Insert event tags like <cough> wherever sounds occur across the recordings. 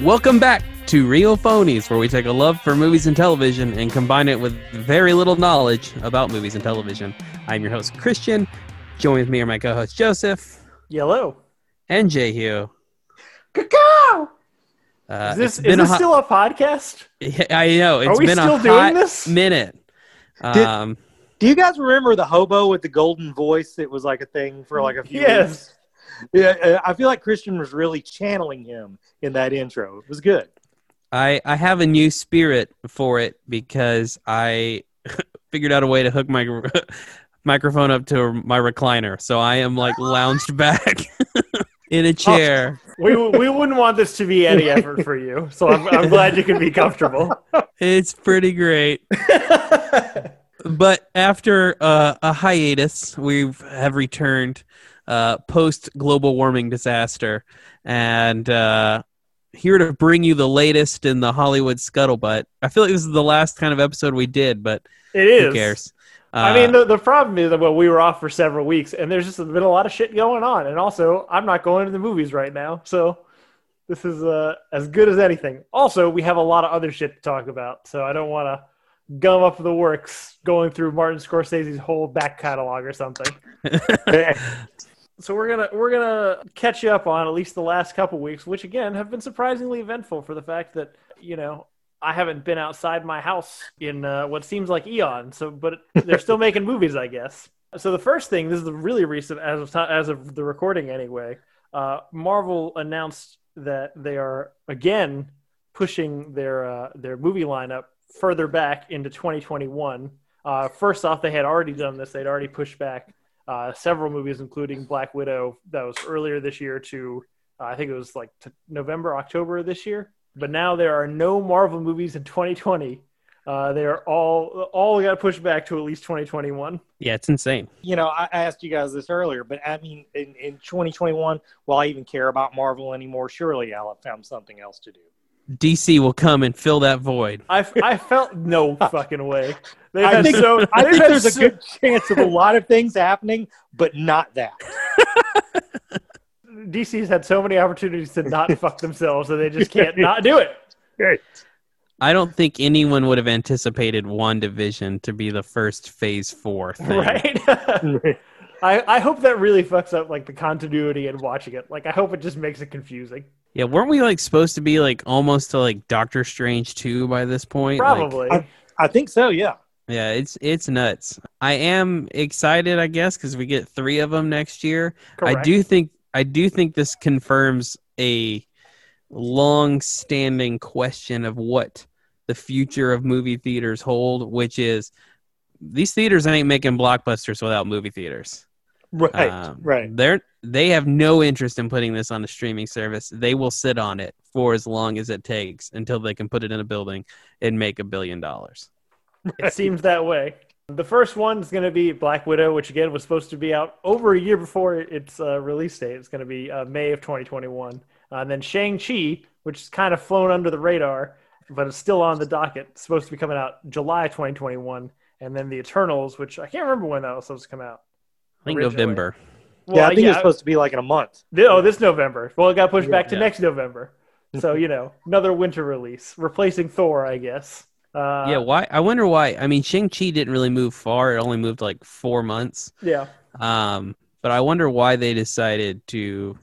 Welcome back to Real Phonies, where we take a love for movies and television and combine it with very little knowledge about movies and television. I'm your host, Christian. Join with me are my co host, Joseph Yellow. and Jay Hugh. Cacao. Uh, Is this, it's is been a this hot- still a podcast? I know. It's we been still a doing hot this? minute. Did- Um, Do you guys remember the hobo with the golden voice that was like a thing for like a few Yes. weeks? Yeah, uh, I feel like Christian was really channeling him in that intro. It was good. I, I have a new spirit for it because I <laughs> figured out a way to hook my <laughs> microphone up to my recliner. So I am like lounged back <laughs> in a chair. We, we wouldn't want this to be any effort for you, so I'm, I'm glad you can be comfortable. It's pretty great. But after uh, a hiatus, we have returned uh, post global warming disaster and uh, here to bring you the latest in the Hollywood scuttlebutt. I feel like this is the last kind of episode we did, but It is. who cares? I Uh, mean, the, the problem is that well, we were off for several weeks, and there's just been a lot of shit going on. And also, I'm not going to the movies right now, so this is uh, as good as anything. Also, we have a lot of other shit to talk about, so I don't want to gum up the works going through Martin Scorsese's whole back catalog or something. <laughs> <laughs> So we're gonna we're gonna catch you up on at least the last couple weeks, which again have been surprisingly eventful for the fact that you know I haven't been outside my house in uh, what seems like eon. So, but they're still making <laughs> movies, I guess. So the first thing, this is the really recent as of as of the recording anyway. Uh, Marvel announced that they are again pushing their uh, their movie lineup further back into 2021. Uh, first off, they had already done this; they'd already pushed back uh, several movies, including Black Widow, that was earlier this year to uh, I think it was like to November, October of this year. But now there are no Marvel movies in 2020. Uh, they are all all got pushed back to at least 2021. yeah, it's insane. you know, I I asked you guys this earlier, but I mean, in, in 2021, will I even care about Marvel anymore? Surely I'll have found something else to do. DC will come and fill that void. I, I felt no <laughs> fucking way. They've I think, so I think had there's a good chance of a lot of things happening, but not that. <laughs> DC's had so many opportunities to not fuck themselves, and they just can't not do it. I don't think anyone would have anticipated WandaVision to be the first Phase Four thing. Right? <laughs> I, I hope that really fucks up like the continuity and watching it. Like I hope it just makes it confusing. Yeah, weren't we like supposed to be like almost to like Doctor Strange two by this point? Like, Probably. I- I think so. Yeah. yeah, it's it's nuts. I am excited, I guess, because we get three of them next year. I do think I do think this confirms a long-standing question of what the future of movie theaters hold, which is these theaters ain't making blockbusters without movie theaters. Right. Um, right. They're they have no interest in putting this on a streaming service. They will sit on it for as long as it takes until they can put it in a building and make a billion dollars. It seems that way. The first one is going to be Black Widow, which again was supposed to be out over a year before its uh, release date. It's going to be uh, May of 2021. Uh, and then Shang-Chi, which is kind of flown under the radar, but it's still on the docket. It's supposed to be coming out July 2021. And then The Eternals, which I can't remember when that was supposed to come out. I think Originally. November. yeah, I think yeah, it's supposed to be like in a month. Th- Oh, this November. Well, it got pushed back to Yeah. next November. <laughs> So, you know, another winter release, replacing Thor, I guess. Uh, yeah, why? I wonder why. I mean, Shang Chi didn't really move far. It only moved like four months. Yeah. Um, but I wonder why they decided to,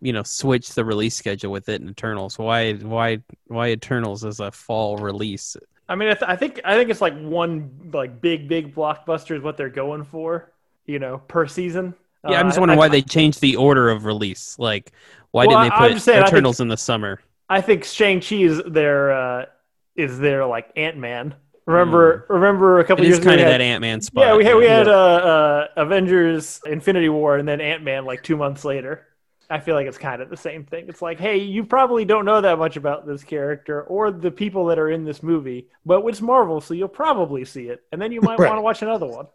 you know, switch the release schedule with it and Eternals. Why? Why? Why Eternals as a fall release? I mean, I, th- I think I think it's like one like big big blockbuster is what they're going for, you know, per season. Yeah, I'm Uh, just wondering I, why they changed the order of release. Like, why Well, didn't they put just saying, I think- Eternals in the summer? I think Shang Chi is their uh, is their like Ant Man. Remember, remember a couple. It years is ago. kind we of had- that Ant Man spot. yeah, we had we yeah. had uh, uh, Avengers Infinity War and then Ant Man like two months later. I feel like it's kind of the same thing. It's like, hey, you probably don't know that much about this character or the people that are in this movie, but it's Marvel, so you'll probably see it, and then you might <laughs> Right. want to watch another one.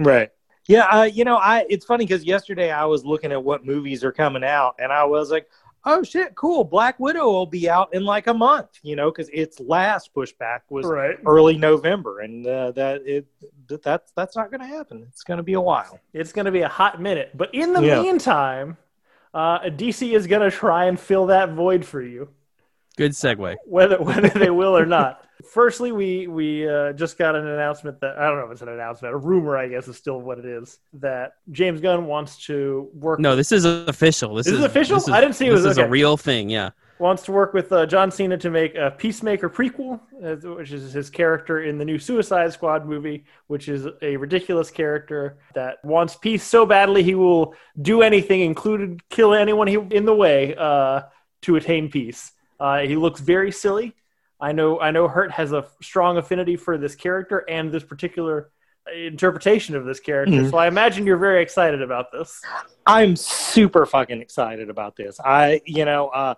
Right. Yeah, uh, you know, I it's funny because yesterday I was looking at what movies are coming out, and I was like, "Oh shit, cool! Black Widow will be out in like a month," you know, because its last pushback was Right. early November, and uh, that it that that's that's not going to happen. It's going to be a while. It's going to be a hot minute. But in the Yeah. meantime, uh, DC is going to try and fill that void for you. Good segue. whether whether they will or not. Firstly, we we uh, just got an announcement that I don't know if it's an announcement, a rumor, I guess, is still what it is that James Gunn wants to work. No, this is official. This Is is official? this is- I didn't see it This was- is a real thing. Yeah. wants to work with uh, John Cena to make a Peacemaker prequel, uh, which is his character in the new Suicide Squad movie, which is a ridiculous character that wants peace so badly he will do anything, included kill anyone he, in the way, uh, to attain peace. Uh, he looks very silly. I know. I know. Hurt has a strong affinity for this character and this particular interpretation of this character. Mhm. So I imagine you're very excited about this. I'm super fucking excited about this. I, you know, uh,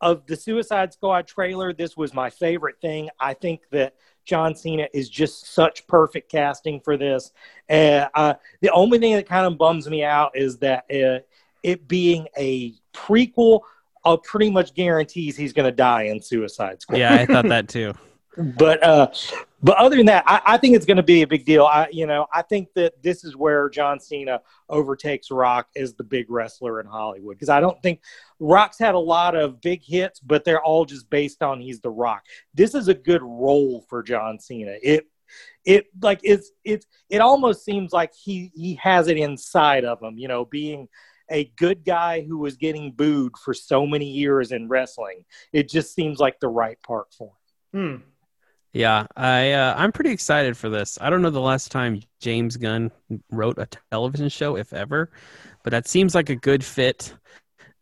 of the Suicide Squad trailer, this was my favorite thing. I think that John Cena is just such perfect casting for this. And uh, the only thing that kind of bums me out is that uh, it being a prequel, uh, pretty much guarantees he's going to die in Suicide Squad. Yeah, I thought that too. <laughs> but uh but other than that I, I think it's going to be a big deal. I you know i think that this is where john cena overtakes rock as the big wrestler in hollywood because i don't think rock's had a lot of big hits but they're all just based on he's the rock. This is a good role for john cena. It it like it's it's it almost seems like he he has it inside of him you know being a good guy who was getting booed for so many years in wrestling it just seems like the right part for him Hmm. Yeah, I uh, I'm pretty excited for this. I don't know the last time James Gunn wrote a television show, if ever, but that seems like a good fit.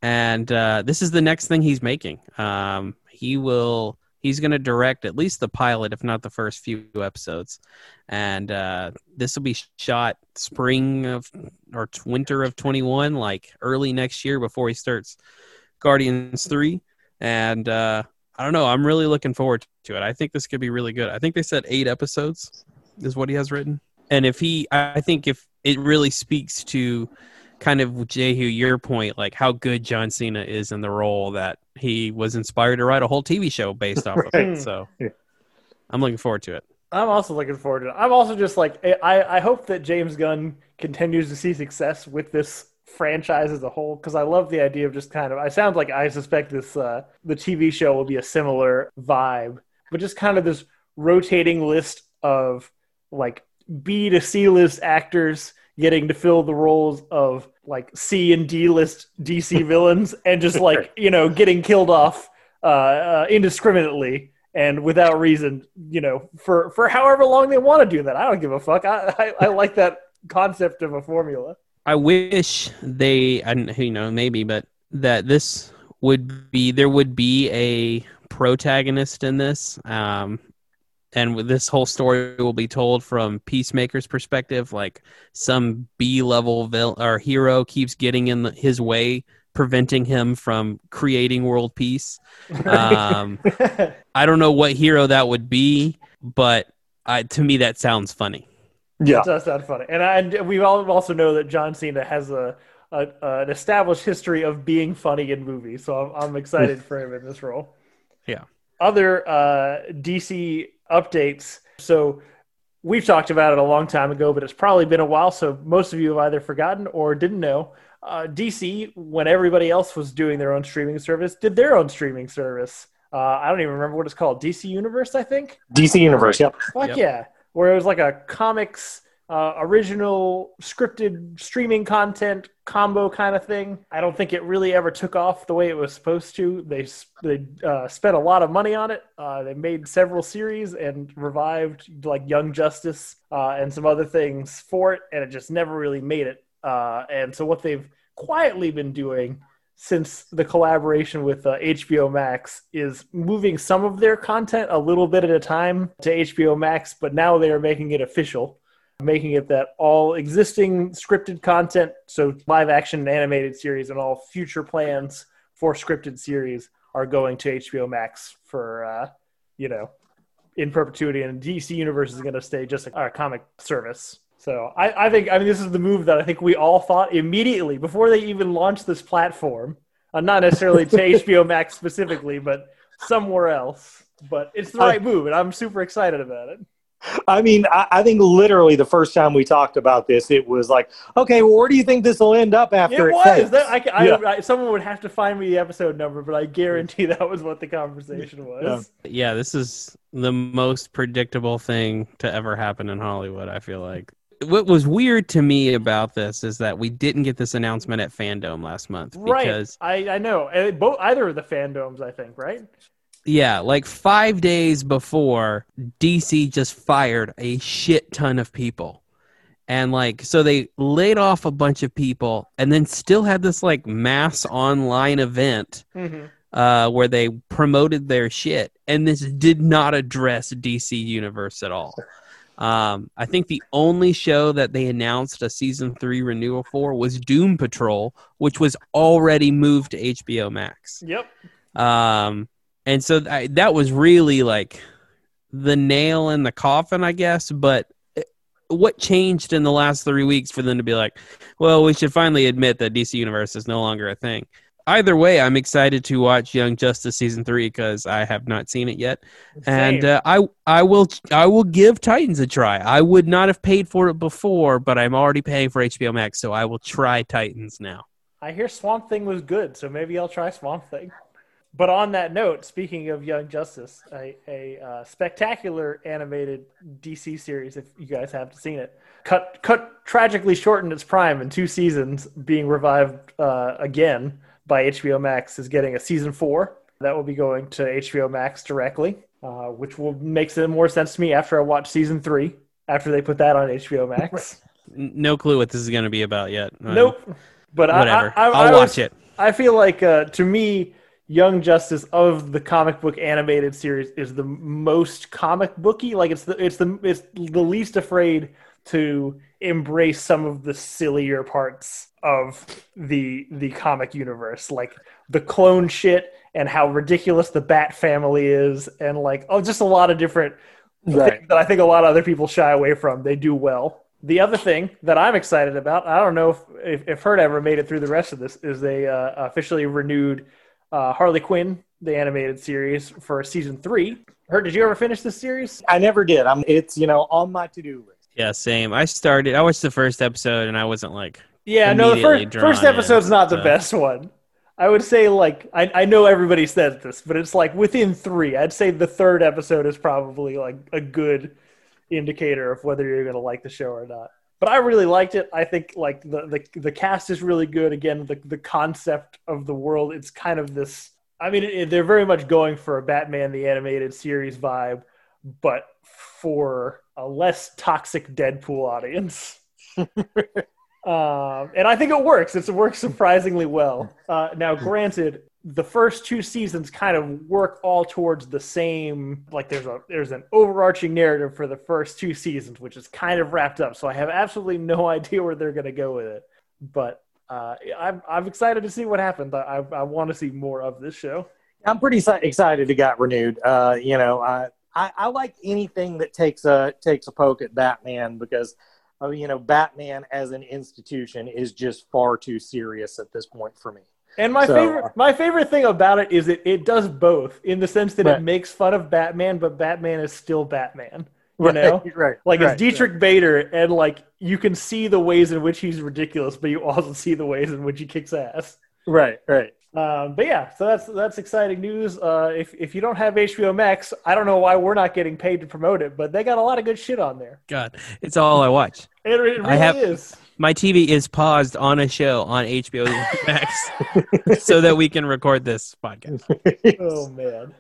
And uh, this is the next thing he's making. Um, he will. He's going to direct at least the pilot, if not the first few episodes. And uh, this will be shot spring of or winter of 21, like early next year before he starts Guardians 3. And uh, I don't know. I'm really looking forward to it. I think this could be really good. I think they said eight episodes is what he has written. And if he, I think if it really speaks to kind of Jehu, your point, like how good John Cena is in the role that he was inspired to write a whole TV show based off of it. <laughs> So Yeah. I'm looking forward to it. I'm also looking forward to it. I'm also just like I, I hope that James Gunn continues to see success with this franchise as a whole because I love the idea of just kind of I sound like I suspect this uh the TV show will be a similar vibe, but just kind of this rotating list of like B to C list actors getting to fill the roles of like C and D list DC <laughs> villains and just like, you know, getting killed off uh, uh indiscriminately and without reason, you know, for for however long they want to do that. I don't give a fuck. I I, I like that concept of a formula. I wish they, and you know, maybe, but that this would be there would be a protagonist in this, um, and this whole story will be told from Peacemaker's perspective. Like some B level vil- or hero keeps getting in the, his way, preventing him from creating world peace. <laughs> Um, I don't know what hero that would be, but I, to me that sounds funny. yeah It does sound funny, and I, and we all also know that John Cena has a, a an established history of being funny in movies, so I'm, I'm excited <laughs> for him in this role. Yeah. Other uh, DC updates. So we've talked about it a long time ago, but it's probably been a while, so most of you have either forgotten or didn't know. Uh, DC, when everybody else was doing their own streaming service, did their own streaming service. Uh, I don't even remember what it's called. DC Universe, I think. dc universe yep Fuck Yep. yeah. Where it was like a comics, uh, original scripted streaming content combo kind of thing. I don't think it really ever took off the way it was supposed to. They they uh, spent a lot of money on it. Uh, they made several series and revived like Young Justice uh, and some other things for it, and it just never really made it. Uh, and so what they've quietly been doing since the collaboration with uh, HBO Max is moving some of their content a little bit at a time to HBO Max, but now they are making it official, making it that all existing scripted content, so live action and animated series, and all future plans for scripted series are going to HBO Max for, uh, you know, in perpetuity. And DC Universe is going to stay just a, a comic service. So I, I think I mean this is the move that I think we all thought immediately before they even launched this platform, uh, not necessarily to <laughs> HBO Max specifically, but somewhere else. But it's the I- right move, and I'm super excited about it. I mean, I, I, think literally the first time we talked about this, it was like, okay, well, where do you think this will end up after it, it was? That, I, I, yeah. I, someone would have to find me the episode number, but I guarantee <laughs> that was what the conversation was. Yeah. yeah, this is the most predictable thing to ever happen in Hollywood. I feel like what was weird to me about this is that we didn't get this announcement at FanDome last month because right. I, I know both either of the FanDomes I think right yeah like five days before DC just fired a shit ton of people and like so they laid off a bunch of people and then still had this like mass online event mm-hmm. uh, where they promoted their shit and this did not address DC universe at all. Um, I think the only show that they announced a season three renewal for was Doom Patrol, which was already moved to HBO Max. Yep. Um, and so I, that was really like the nail in the coffin, I guess. But eh, what changed in the last three weeks for them to be like, well, we should finally admit that DC Universe is no longer a thing? Either way, I'm excited to watch Young Justice season three because I have not seen it yet, Same. and uh, I I will I will give Titans a try. I would not have paid for it before, but I'm already paying for HBO Max, so I will try Titans now. I hear Swamp Thing was good, so maybe I'll try Swamp Thing. But on that note, speaking of Young Justice, a, a uh, spectacular animated DC series, if you guys haven't seen it, cut cut tragically shortened its prime in two seasons, being revived uh, again by HBO Max is getting a season four that will be going to HBO Max directly, uh, which will make more sense to me after I watch season three. After they put that on HBO Max, no clue what this is going to be about yet. Um, nope. But whatever, I, will watch it. I feel like uh, to me, Young Justice of the comic book animated series is the most comic booky. Like it's the it's the it's the least afraid to embrace some of the sillier parts of the the comic universe like the clone shit and how ridiculous the bat family is and like oh just a lot of different right. things that i think a lot of other people shy away from. They do well. The other thing that i'm excited about i don't know if if, if Hurt ever made it through the rest of this is they uh, officially renewed uh, harley quinn the animated series for season three. Hurt, did you ever finish this series? I never did. I'm it's you know on my to-do list yeah, same. I started. I watched the first episode, and I wasn't like. Yeah, no. The first first episode's in, not the best one. I would say like I, I know everybody says this, but it's like within three. I'd say the third episode is probably like a good indicator of whether you're gonna like the show or not. But I really liked it. I think like the the, the cast is really good. Again, the the concept of the world. It's kind of this. I mean, it, they're very much going for a Batman the animated series vibe, but for a less toxic Deadpool audience. <laughs> um, and I think it works. It's, it works surprisingly well. Uh, now, granted, the first two seasons kind of work all towards the same. Like there's a there's an overarching narrative for the first two seasons, which is kind of wrapped up. So I have absolutely no <laughs> idea where they're going to go with it. But uh, I'm I'm excited to see what happens. I I, want to see more of this show. I'm pretty excited it got renewed. Uh, you know, I, I, I like anything that takes a takes a poke at Batman because uh, you know Batman as an institution is just far too serious at this point for me. And my so, favorite my favorite thing about it is that it does both in the sense that right. it makes fun of Batman, but Batman is still Batman. You right, know, <laughs> right? Like right, it's Diedrich right. Bader, and like you can see the ways in which he's ridiculous, but you also see the ways in which he kicks ass. Right, right. Um, but yeah, so that's that's exciting news. Uh, if if you don't have HBO Max, I don't know why we're not getting paid to promote it, but they got a lot of good shit on there. God, it's all I watch. It, it really I have, is. My TV is paused on a show on HBO <laughs> Max so that we can record this podcast. <laughs> oh man.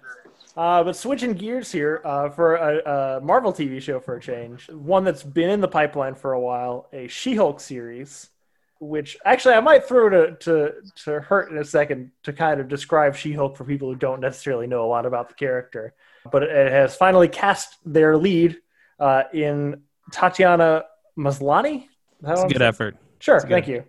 Uh, but switching gears here uh, for a, a, Marvel TV show for a change, one that's been in the pipeline for a while, a She-Hulk series which actually I might throw to, to, to Hurt in a second to kind of describe She Hulk for people who don't necessarily know a lot about the character. But it has finally cast their lead uh, in Tatiana Maslany. That's a good effort. Sure, thank you.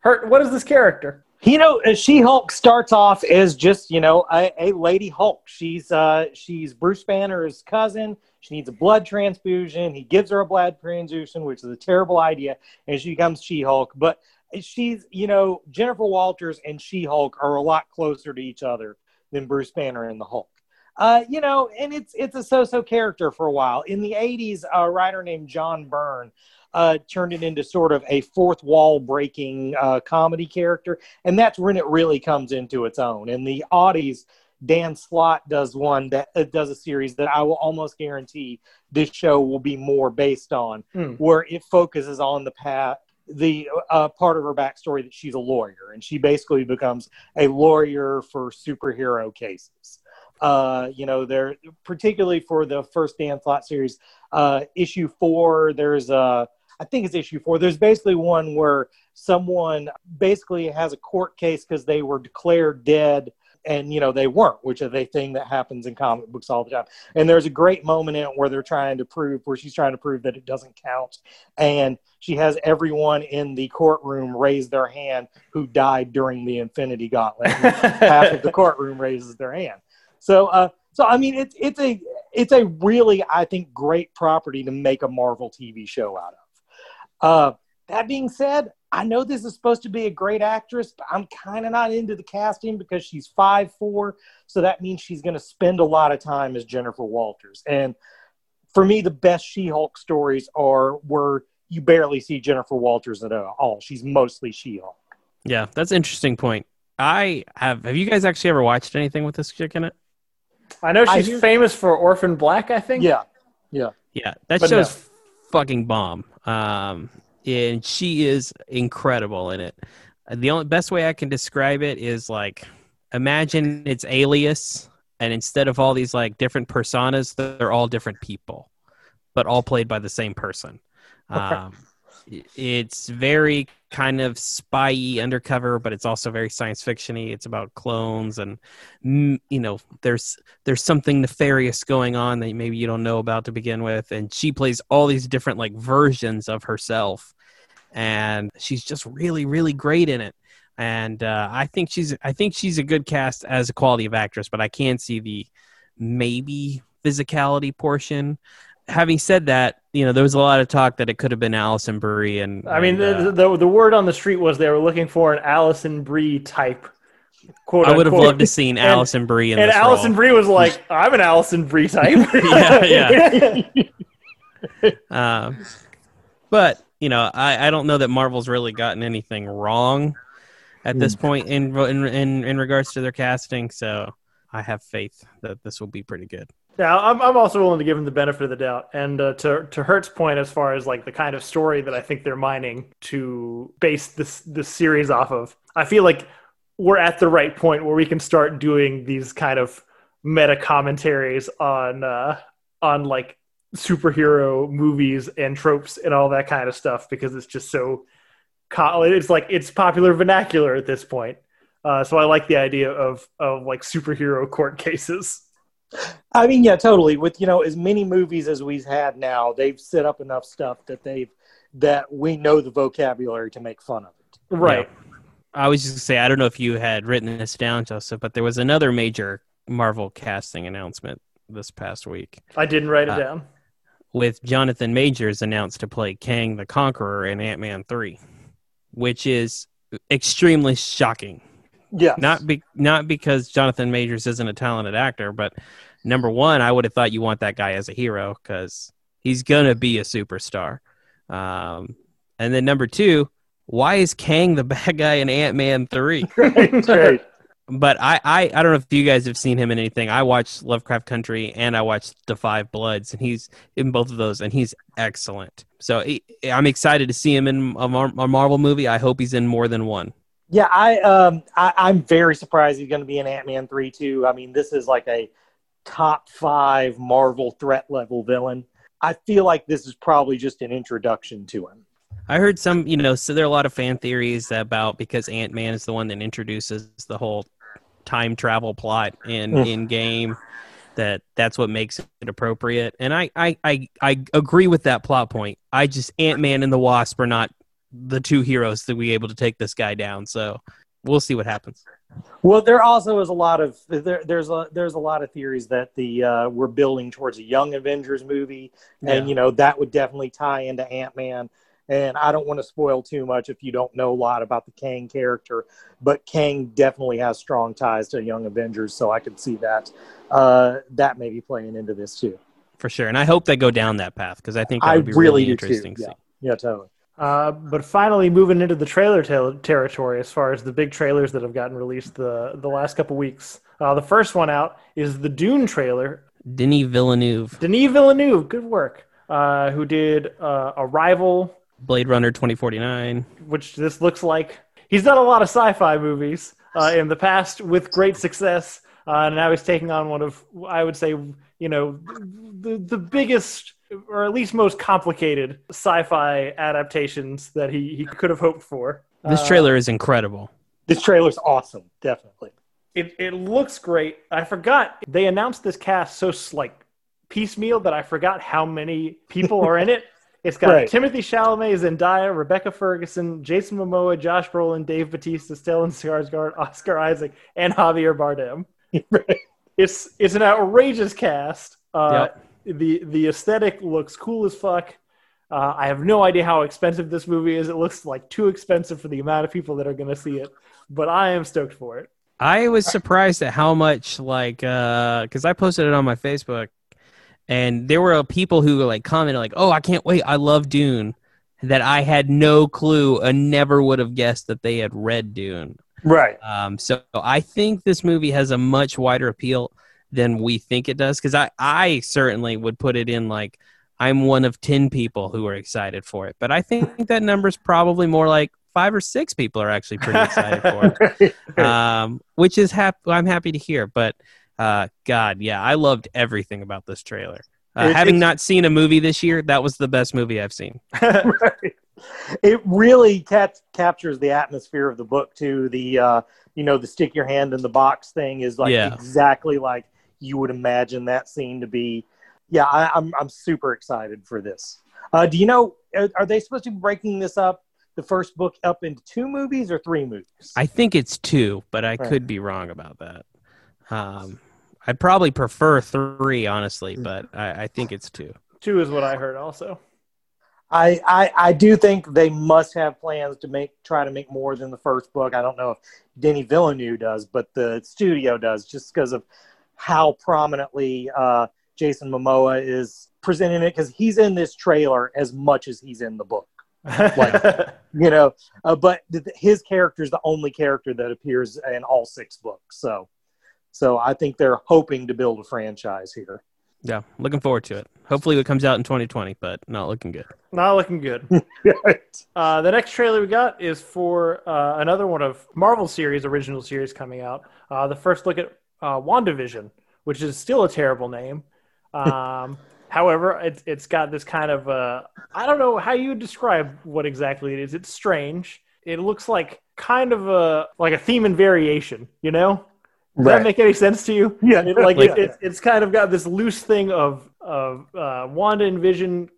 Hurt, what is this character? You know, She Hulk starts off as just you know a, a lady Hulk. She's uh, she's Bruce Banner's cousin. She needs a blood transfusion. He gives her a blood transfusion, which is a terrible idea, and she becomes She Hulk. But she's, you know, Jennifer Walters and She Hulk are a lot closer to each other than Bruce Banner and the Hulk. Uh, you know, and it's it's a so-so character for a while. In the '80s, a writer named John Byrne uh, turned it into sort of a fourth wall breaking uh, comedy character, and that's when it really comes into its own. And the oddies, Dan Slott does one that uh, does a series that I will almost guarantee this show will be more based on, Hmm. where it focuses on the path. The uh, part of her backstory that she's a lawyer, and she basically becomes a lawyer for superhero cases. Uh, you know, there particularly for the first Dan Slott series, uh, issue four. There's a, I think it's issue four. There's basically one where someone basically has a court case because they were declared dead and you know they weren't which is a thing that happens in comic books all the time. And there's a great moment in it where they're trying to prove where she's trying to prove that it doesn't count. And she has everyone in the courtroom raise their hand who died during the infinity gauntlet. <laughs> Half of the courtroom raises their hand. So uh so i mean it's it's a it's a really i think great property to make a marvel tv show out of uh that being said, I know this is supposed to be a great actress, but I'm kind of not into the casting because she's five four, so that means she's going to spend a lot of time as Jennifer Walters. And for me, the best She-Hulk stories are where you barely see Jennifer Walters at all. She's mostly She-Hulk. Yeah, that's an interesting point. I have. Have you guys actually ever watched anything with this chick in it? I know she's hear- famous for Orphan Black. I think. Yeah, yeah. Yeah, that But show's no. Fucking bomb. Um, and she is incredible in it. The only best way I can describe it is like imagine it's Alias, and instead of all these like different personas, they're all different people, but all played by the same person. Um, it's very kind of spy undercover, but it's also very science fictiony. It's about clones, and you know, there's there's something nefarious going on that maybe you don't know about to begin with. And she plays all these different like versions of herself. And she's just really really great in it. And uh, i think she's i think she's a good cast as a quality of actress but i can see the maybe physicality portion having said that you know there was a lot of talk that it could have been alison brie and I mean, and, the, uh, the the word on the street was they were looking for an Alison Brie type. Quote i would have loved to seen alison brie in And Alison role. Brie was like, <laughs> "I'm an Alison Brie type." <laughs> Yeah, yeah, <laughs> Um, but you know, I, I don't know that Marvel's really gotten anything wrong at this point in, in in in regards to their casting. So I have faith that this will be pretty good. Yeah, I'm, I'm also willing to give him the benefit of the doubt. And uh, to to Hert's point, as far as like the kind of story that I think they're mining to base this this series off of, I feel like we're at the right point where we can start doing these kind of meta commentaries on uh, on like superhero movies and tropes and all that kind of stuff because it's just so it's like it's popular vernacular at this point. Uh, so I like the idea of of like superhero court cases. I mean, yeah, totally. With you know as many movies as we've had now, they've set up enough stuff that they've that we know the vocabulary to make fun of it. Right. I was just gonna say I don't know if you had written this down, Joseph, but there was another major Marvel casting announcement this past week I didn't write it Uh, down. with Jonathan Majors announced to play Kang the Conqueror in Ant Man three, which is extremely shocking. Yeah, not be, not because Jonathan Majors isn't a talented actor, but number one, I would have thought you want that guy as a hero because he's gonna be a superstar. Um, and then number two, why is Kang the <laughs> bad guy in Ant Man three? <laughs> right. But I, I I don't know if you guys have seen him in anything. I watched Lovecraft Country and I watched The Five Bloods, and he's in both of those, and he's excellent. So he, I'm excited to see him in a, Mar- a Marvel movie. I hope he's in more than one. Yeah, I um I, I'm very surprised he's going to be in Ant Man three too. I mean, this is like a top five Marvel threat level villain. I feel like this is probably just an introduction to him. I heard some, you know, so there are a lot of fan theories about because Ant Man is the one that introduces the whole time travel plot in Mm. Endgame that that's what makes it appropriate. And I I I, I agree with that plot point. I just Ant Man and the Wasp are not the two heroes that we able to take this guy down. So we'll see what happens. Well, there also is a lot of there, there's a there's a lot of theories that the uh, we're building towards a Young Avengers movie, Yeah. and you know that would definitely tie into Ant Man. And I don't want to spoil too much if you don't know a lot about the Kang character, but Kang definitely has strong ties to Young Avengers, so I could see that uh, that may be playing into this too. For sure, and I hope they go down that path because I think that I would be really really, interesting. too. to Yeah, yeah, totally. Uh, but finally, moving into the trailer territory, as far as the big trailers that have gotten released the the last couple weeks. Uh, the first one out is the Dune trailer. Denis Villeneuve, Denis Villeneuve, good work. Uh, who did uh, Arrival, Blade Runner 2049. which this looks like. He's done a lot of sci-fi movies uh, in the past with great success, uh, and now he's taking on one of, I would say, you know, the the biggest or at least most complicated sci-fi adaptations that he, he could have hoped for. This Uh, trailer is incredible. This trailer's awesome, definitely. It it looks great. I forgot they announced this cast so like piecemeal that I forgot how many people are in it. <laughs> It's got Right. Timothée Chalamet, Zendaya, Rebecca Ferguson, Jason Momoa, Josh Brolin, Dave Bautista, Stellan Skarsgård, Oscar Isaac, and Javier Bardem. <laughs> It's it's an outrageous cast. Uh, The the aesthetic looks cool as fuck. Uh, I have no idea how expensive this movie is. It looks like too expensive for the amount of people that are going to see it, but I am stoked for it. I was surprised at how much like because I posted it on my Facebook, and there were people who like commented like, "Oh, I can't wait! I love Dune." That I had no clue and never would have guessed that they had read Dune. Right. Um, so I think this movie has a much wider appeal than we think it does. Because I, I certainly would put it in like I'm one of ten people who are excited for it, but I think <laughs> that number is probably more like five or six people are actually pretty excited for it <laughs> um, which is hap- I'm happy to hear. But uh, God, yeah, I loved everything about this trailer. Uh, having not seen a movie this year, that was the best movie I've seen. <laughs> right. It really cat- captures the atmosphere of the book too. The uh, you know the stick your hand in the box thing is like Yeah. exactly like you would imagine that scene to be. Yeah, I, I'm I'm super excited for this. Uh, do you know? Are, are they supposed to be breaking this up, the first book, up into two movies or three movies? I think it's two, but I Right. could be wrong about that. Um, I'd probably prefer three, honestly, but I, I think it's two. Two is what I heard also. I, I I do think they must have plans to make try to make more than the first book. I don't know if Denny Villeneuve does, but the studio does, just because of how prominently uh, Jason Momoa is presenting it. Because he's in this trailer as much as he's in the book, <laughs> you know. Uh, but th- his character is the only character that appears in all six books. So, so I think they're hoping to build a franchise here. Yeah, looking forward to it. Hopefully, it comes out in 2020, but not looking good. Not looking good. <laughs> Uh, the next trailer we got is for uh, another one of Marvel series, original series coming out. Uh, the first look at uh, WandaVision, which is still a terrible name. Um, <laughs> however, it's it's got this kind of uh, I don't know how you would describe what exactly it is. It's strange. It looks like kind of a like a theme and variation. You know, does that make any sense to you? Yeah, It, like <laughs> yeah. it, it's it's kind of got this loose thing of of uh, Wanda and Vision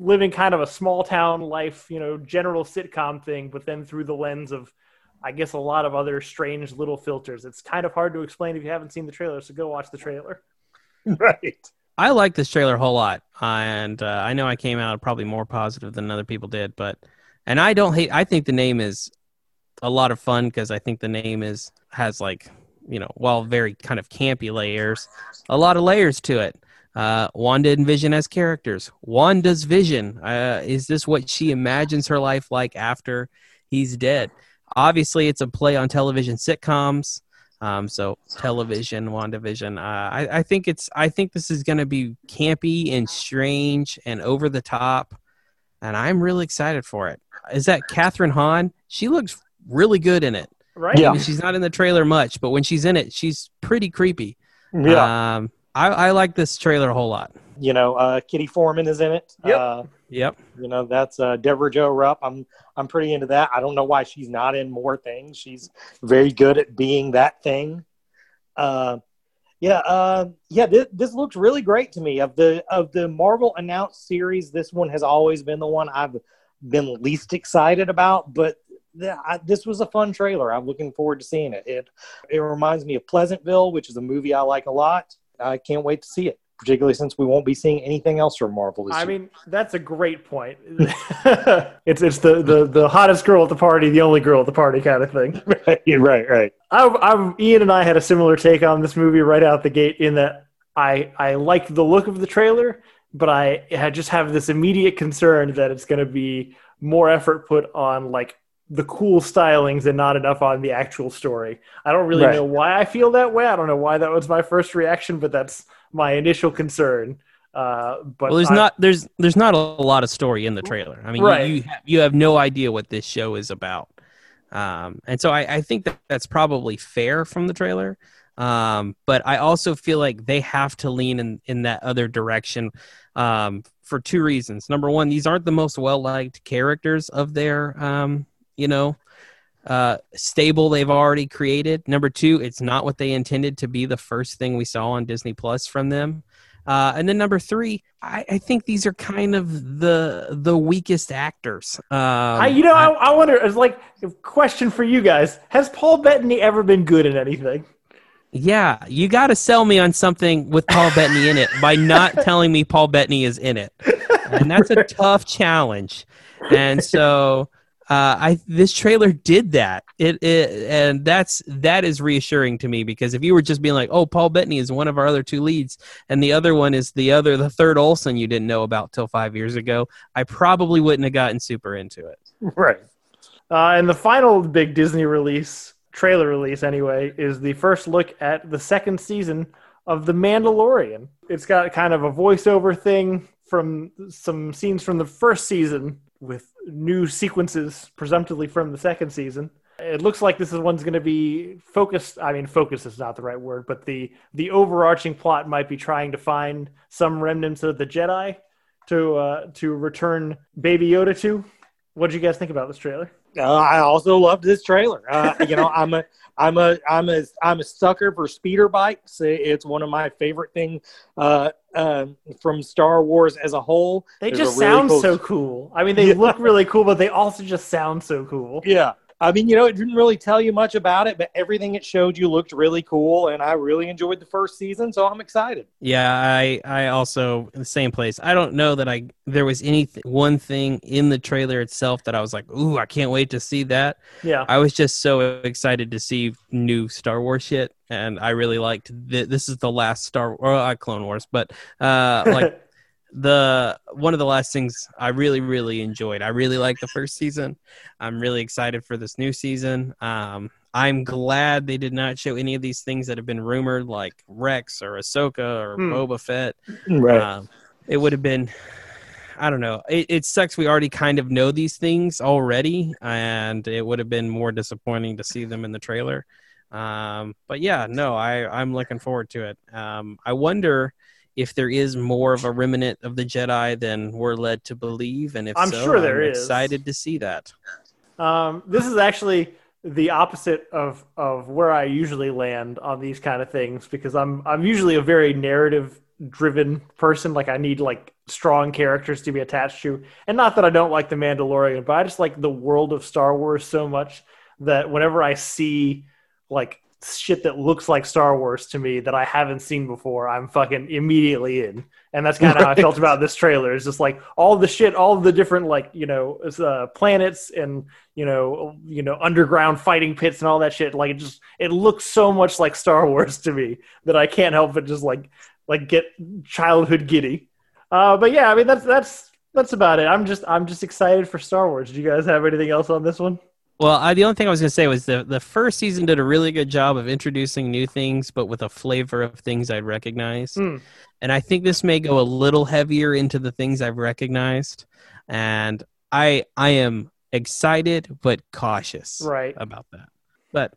living kind of a small town life, you know, general sitcom thing, but then through the lens of, I guess, a lot of other strange little filters. It's kind of hard to explain if you haven't seen the trailer, so go watch the trailer. <laughs> right. I like this trailer a whole lot, and uh, I know I came out probably more positive than other people did, but and I don't hate. I think the name is a lot of fun because I think the name is has like you know, while very kind of campy layers, a lot of layers to it. Uh, Wanda and Vision as characters. Wanda's vision. Uh, is this what she imagines her life like after he's dead? Obviously, it's a play on television sitcoms. Um, so television, WandaVision. Uh, I, I think it's. I think this is going to be campy and strange and over the top, and I'm really excited for it. Is that Kathryn Hahn? She looks really good in it. Right? Yeah. I mean, she's not in the trailer much, but when she's in it, she's pretty creepy. Yeah. Um, I, I like this trailer a whole lot. you know, uh, Kitty Foreman is in it. Yep. Uh, Yep. you know, that's uh, Debra Jo Rupp. I'm I'm pretty into that. I don't know why she's not in more things. She's very good at being that thing. Uh, yeah, uh, yeah. This, this looks really great to me. Of the of the Marvel announced series, this one has always been the one I've been least excited about. But the, I, this was a fun trailer. I'm looking forward to seeing it. It it reminds me of Pleasantville, which is a movie I like a lot. I can't wait to see it. particularly since we won't be seeing anything else from Marvel this I year. mean, that's a great point. <laughs> <laughs> it's it's the, the the hottest girl at the party, the only girl at the party kind of thing. <laughs> right, right, right. I, I'm Ian and I had a similar take on this movie right out the gate in that I I liked the look of the trailer, but I, I just have this immediate concern that it's going to be more effort put on like the cool stylings and not enough on the actual story. I don't really Right. know why I feel that way. I don't know why that was my first reaction, but that's my initial concern. Uh, but well, there's I- not there's there's not a lot of story in the trailer. I mean, Right. you you have, you have no idea what this show is about, um, and so I, I think that that's probably fair from the trailer. Um, but I also feel like they have to lean in in that other direction um, for two reasons. Number one, these aren't the most well liked characters of their um, you know uh, stable they've already created. Number two, it's not what they intended to be the first thing we saw on Disney Plus from them. Uh, and then number three, I, I think these are kind of the the weakest actors. Um, I, you know, I, I wonder. It's like a question for you guys: Has Paul Bettany ever been good in anything? yeah, you got to sell me on something with Paul Bettany in it by not <laughs> telling me Paul Bettany is in it, and that's a tough challenge. And so, uh, I this trailer did that. It, it and that's that is reassuring to me because if you were just being like, "Oh, Paul Bettany is one of our other two leads," and the other one is the other, the third Olsen you didn't know about till five years ago, I probably wouldn't have gotten super into it. <laughs> Right. Uh, and the final big Disney release, trailer release anyway, is the first look at the second season of The Mandalorian. It's got kind of a voiceover thing from some scenes from the first season with new sequences, presumptively from the second season. It looks like this is one's going to be focused. I mean, focus is not the right word, but the the overarching plot might be trying to find some remnants of the Jedi to uh, to return Baby Yoda to. What did you guys think about this trailer? Uh, I also loved this trailer. Uh, <laughs> you know, I'm a, I'm a, I'm a, I'm a sucker for speeder bikes. It's one of my favorite things uh, uh, from Star Wars as a whole. They There's just a really sound cool- so cool. I mean, they <laughs> Yeah. look really cool, but they also just sound so cool. Yeah. I mean, you know, it didn't really tell you much about it, but everything it showed you looked really cool, and I really enjoyed the first season, so I'm excited. Yeah, I I also in the same place. I don't know that I there was any one thing in the trailer itself that I was like, "Ooh, I can't wait to see that." Yeah. I was just so excited to see new Star Wars shit, and I really liked. Th- this is the last Star or uh, Clone Wars, but uh, like <laughs> the one of the last things I really really enjoyed. I really liked the first season. I'm really excited for this new season. Um, I'm glad they did not show any of these things that have been rumored, like Rex or Ahsoka or Hmm. Boba Fett. Right. Um, it would have been, I don't know. It, it sucks. We already kind of know these things already, and it would have been more disappointing to see them in the trailer. Um, but yeah, no, I I'm looking forward to it. Um, I wonder if there is more of a remnant of the Jedi than we're led to believe, and if I'm so, sure there I'm is. excited to see that. Um, this is actually the opposite of of where I usually land on these kind of things because I'm I'm usually a very narrative driven person. Like I need like strong characters to be attached to, and not that I don't like the Mandalorian, but I just like the world of Star Wars so much that whenever I see like shit that looks like Star Wars to me that I haven't seen before, I'm fucking immediately in. And that's kind of how I felt about this trailer. It's just like all the shit, all the different like you know uh, planets and you know you know underground fighting pits and all that shit. Like it just it looks so much like Star Wars to me that I can't help but just like like get childhood giddy. Uh, but yeah, I mean that's that's that's about it. I'm just I'm just excited for Star Wars. Do you guys have anything else on this one? Well, I, the only thing I was going to say was the the first season did a really good job of introducing new things, but with a flavor of things I'd recognize. Hmm. And I think this may go a little heavier into the things I've recognized, and I I am excited but cautious Right. about that. But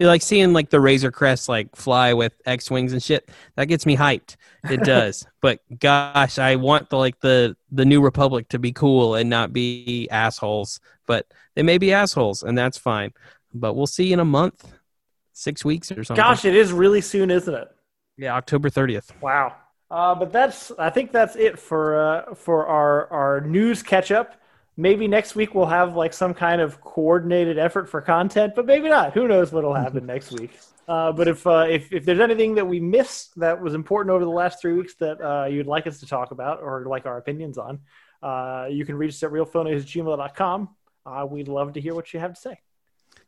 like seeing like the Razor Crest like fly with X wings and shit. That gets me hyped. It <laughs> does. but gosh, I want the like the the New Republic to be cool and not be assholes. But they may be assholes, and that's fine. But we'll see in a month, six weeks or something. Gosh, it is really soon, isn't it? yeah, October thirtieth. Wow. Uh, but that's I think that's it for uh, for our our news catch up. maybe next week we'll have like some kind of coordinated effort for content, but maybe not. Who knows what'll happen <laughs> next week? Uh, but if, uh, if if there's anything that we missed that was important over the last three weeks that uh, you'd like us to talk about or like our opinions on, uh, you can reach us at realphonies@gmail.com. Uh, we'd love to hear what you have to say.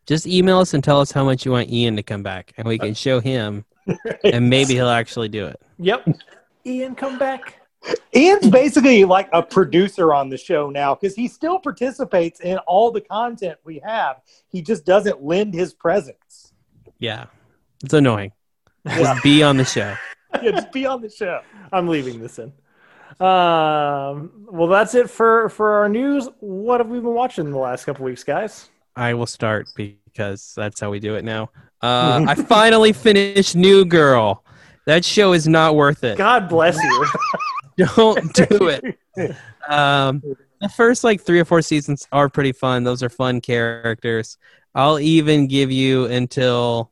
Just email us and tell us how much you want Ian to come back, and we can show him, <laughs> and maybe he'll actually do it. Yep. Ian, come back. Ian's basically like a producer on the show now because he still participates in all the content we have. He just doesn't lend his presence. Yeah, it's annoying. Just be on the show. <laughs> Yeah, just be on the show. I'm leaving this in. Um, well, that's it for for our news. What have we been watching the last couple weeks, guys? I will start because that's how we do it now. Uh, <laughs> I finally finished New Girl. That show is not worth it. God bless you. <laughs> Don't do it. Um, the first like three or four seasons are pretty fun. Those are fun characters. I'll even give you until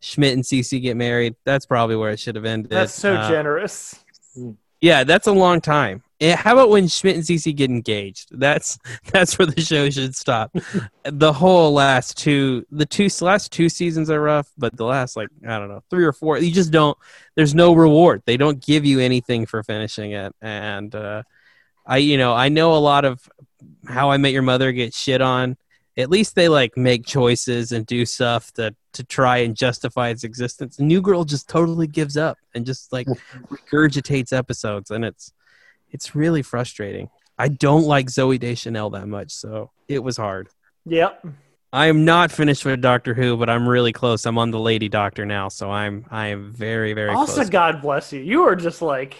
Schmidt and Cece get married. That's probably where it should have ended. That's so Uh, generous. Yeah, that's a long time. Eh, how about when Schmidt and Cece get engaged? That's <laughs> that's where the show should stop. the whole last two, the two last two seasons are rough, but the last like I don't know three or four, you just don't. There's no reward. They don't give you anything for finishing it, and uh, I, you know, I know a lot of How I Met Your Mother gets shit on. At least they like make choices and do stuff to to try and justify its existence. New Girl just totally gives up and just like regurgitates episodes, and it's it's really frustrating. I don't like Zooey Deschanel that much, so it was hard. Yep. I am not finished with Doctor Who, but I'm really close. I'm on the Lady Doctor now, so I'm I am very very Also, close. God bless you. You are just like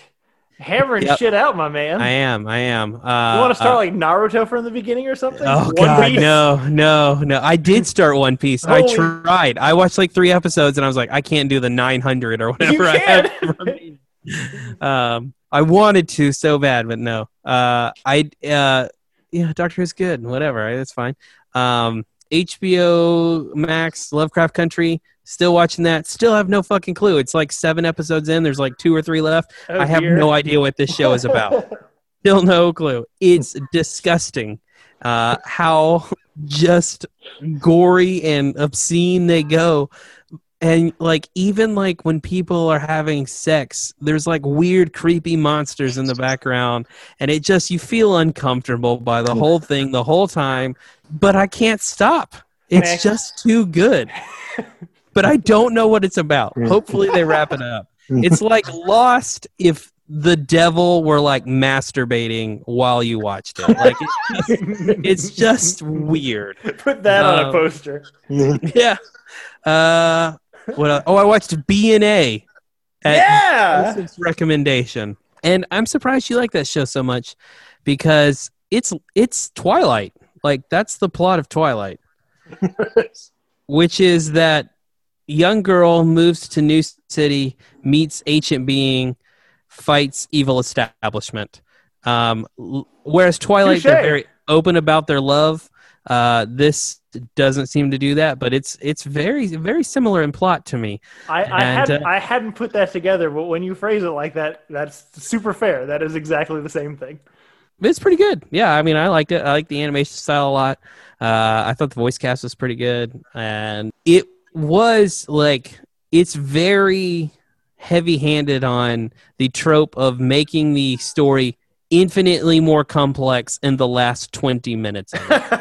hammering Yep. shit out, my man. I am. I am. Uh, you want to start uh, like Naruto from the beginning or something? Oh One god, Piece? no, no, no! I did start One Piece. I tried. I watched like three episodes, and I was like, I can't do the 900 or whatever I have. um, I wanted to so bad, but no. Uh, I uh, yeah, Doctor Who's good. Whatever, that's fine. Um, HBO Max, Lovecraft Country. Still watching that. Still have no fucking clue. It's like seven episodes in. There's like two or three left. Oh, I have dear. no idea what this show is about. <laughs> Still no clue. It's disgusting uh, how just gory and obscene they go. And like even like when people are having sex, there's like weird, creepy monsters in the background, and it just you feel uncomfortable by the whole thing the whole time. But I can't stop. It's just too good. <laughs> But I don't know what it's about. Hopefully they wrap it up. <laughs> It's like Lost if the devil were like masturbating while you watched it. Like it's just, it's just weird. Put that on a Um, poster. <laughs> Yeah. Uh, what? el- Oh, I watched BNA. at Yeah. Wilson's recommendation, and I'm surprised you like that show so much because it's it's Twilight. Like that's the plot of Twilight, <laughs> which is that young girl moves to new city, meets ancient being, fights evil establishment. Um, whereas Twilight, they're very open about their love. Uh, this doesn't seem to do that, but it's it's very very similar in plot to me. I, I, And, had, uh, I hadn't put that together, but when you phrase it like that, that's super fair. That is exactly the same thing. It's pretty good. Yeah, I mean, I liked it. I like the animation style a lot. Uh, I thought the voice cast was pretty good, and it was like it's very heavy-handed on the trope of making the story infinitely more complex in the last 20 minutes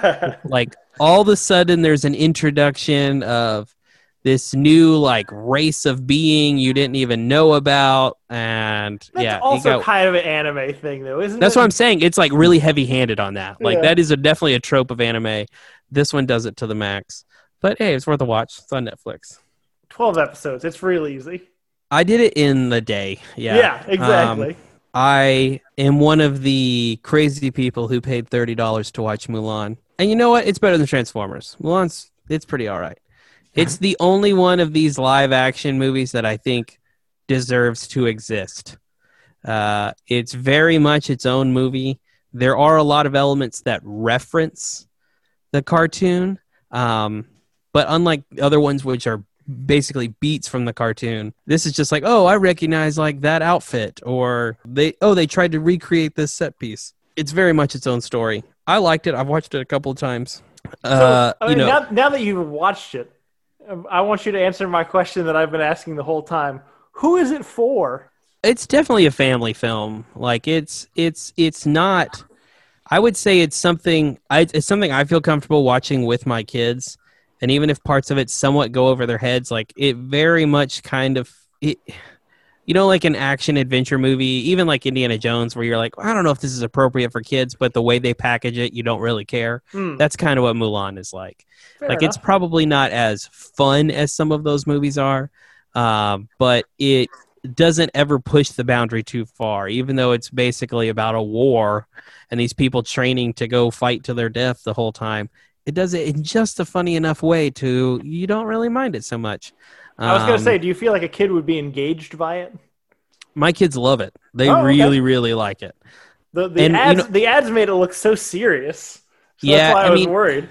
<laughs> like all of a sudden there's an introduction of this new like race of being you didn't even know about and That's yeah also got- kind of an anime thing, though, isn't it? that's it? what I'm saying. It's like really heavy handed on that. Like Yeah. that is a, definitely a trope of anime. This one does it to the max. But hey, it's worth a watch. It's on Netflix. 12 episodes. It's real easy. I did it in the day. Yeah. Yeah, exactly. Um, I am one of the crazy people who paid thirty dollars to watch Mulan. And you know what? It's better than Transformers. Mulan's it's pretty all right. It's the only one of these live action movies that I think deserves to exist. Uh, it's very much its own movie. There are a lot of elements that reference the cartoon, um, but unlike the other ones, which are basically beats from the cartoon, this is just like, oh, I recognize like that outfit, or they, oh, they tried to recreate this set piece. It's very much its own story. I liked it. I've watched it a couple of times. So, Uh, I you know, now, now that you've watched it, um, I want you to answer my question that I've been asking the whole time. Who is it for? it's definitely a family film. Like it's it's it's not. I would say it's something. I, it's something I feel comfortable watching with my kids, and even if parts of it somewhat go over their heads, like it very much kind of it. You know, like an action adventure movie, even like Indiana Jones, where you're like, I don't know if this is appropriate for kids, but the way they package it, you don't really care. Hmm, That's kind of what Mulan is like. fair like it's probably not as fun as some of those movies are um, but it doesn't ever push the boundary too far even though it's basically about a war and these people training to go fight to their death the whole time it does it in just a funny enough way to you don't really mind it so much I was going Um, to say, do you feel like a kid would be engaged by it? my kids love it they Oh, okay. really really like it The the And, you ads know- the ads made it look so serious. So Yeah, that's why I, I was mean- worried.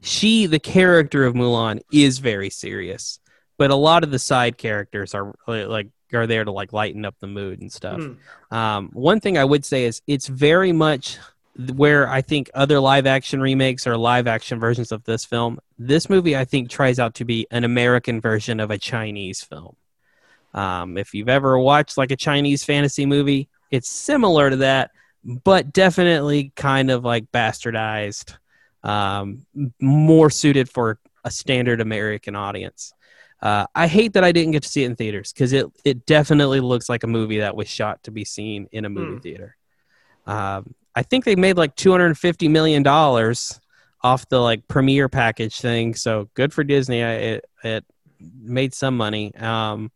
she the character of Mulan is very serious but a lot of the side characters are like are there to like lighten up the mood and stuff Hmm. um, one thing i would say is it's very much where i think other live action remakes or live action versions of this film this movie i think tries out to be an american version of a chinese film um, if you've ever watched like a chinese fantasy movie it's similar to that but definitely kind of like bastardized um, more suited for a standard American audience. Uh, I hate that I didn't get to see it in theaters because it it definitely looks like a movie that was shot to be seen in a movie Hmm. theater. Um, I think they made like two hundred and fifty million dollars off the like premiere package thing, so good for Disney. I, it it made some money. Um,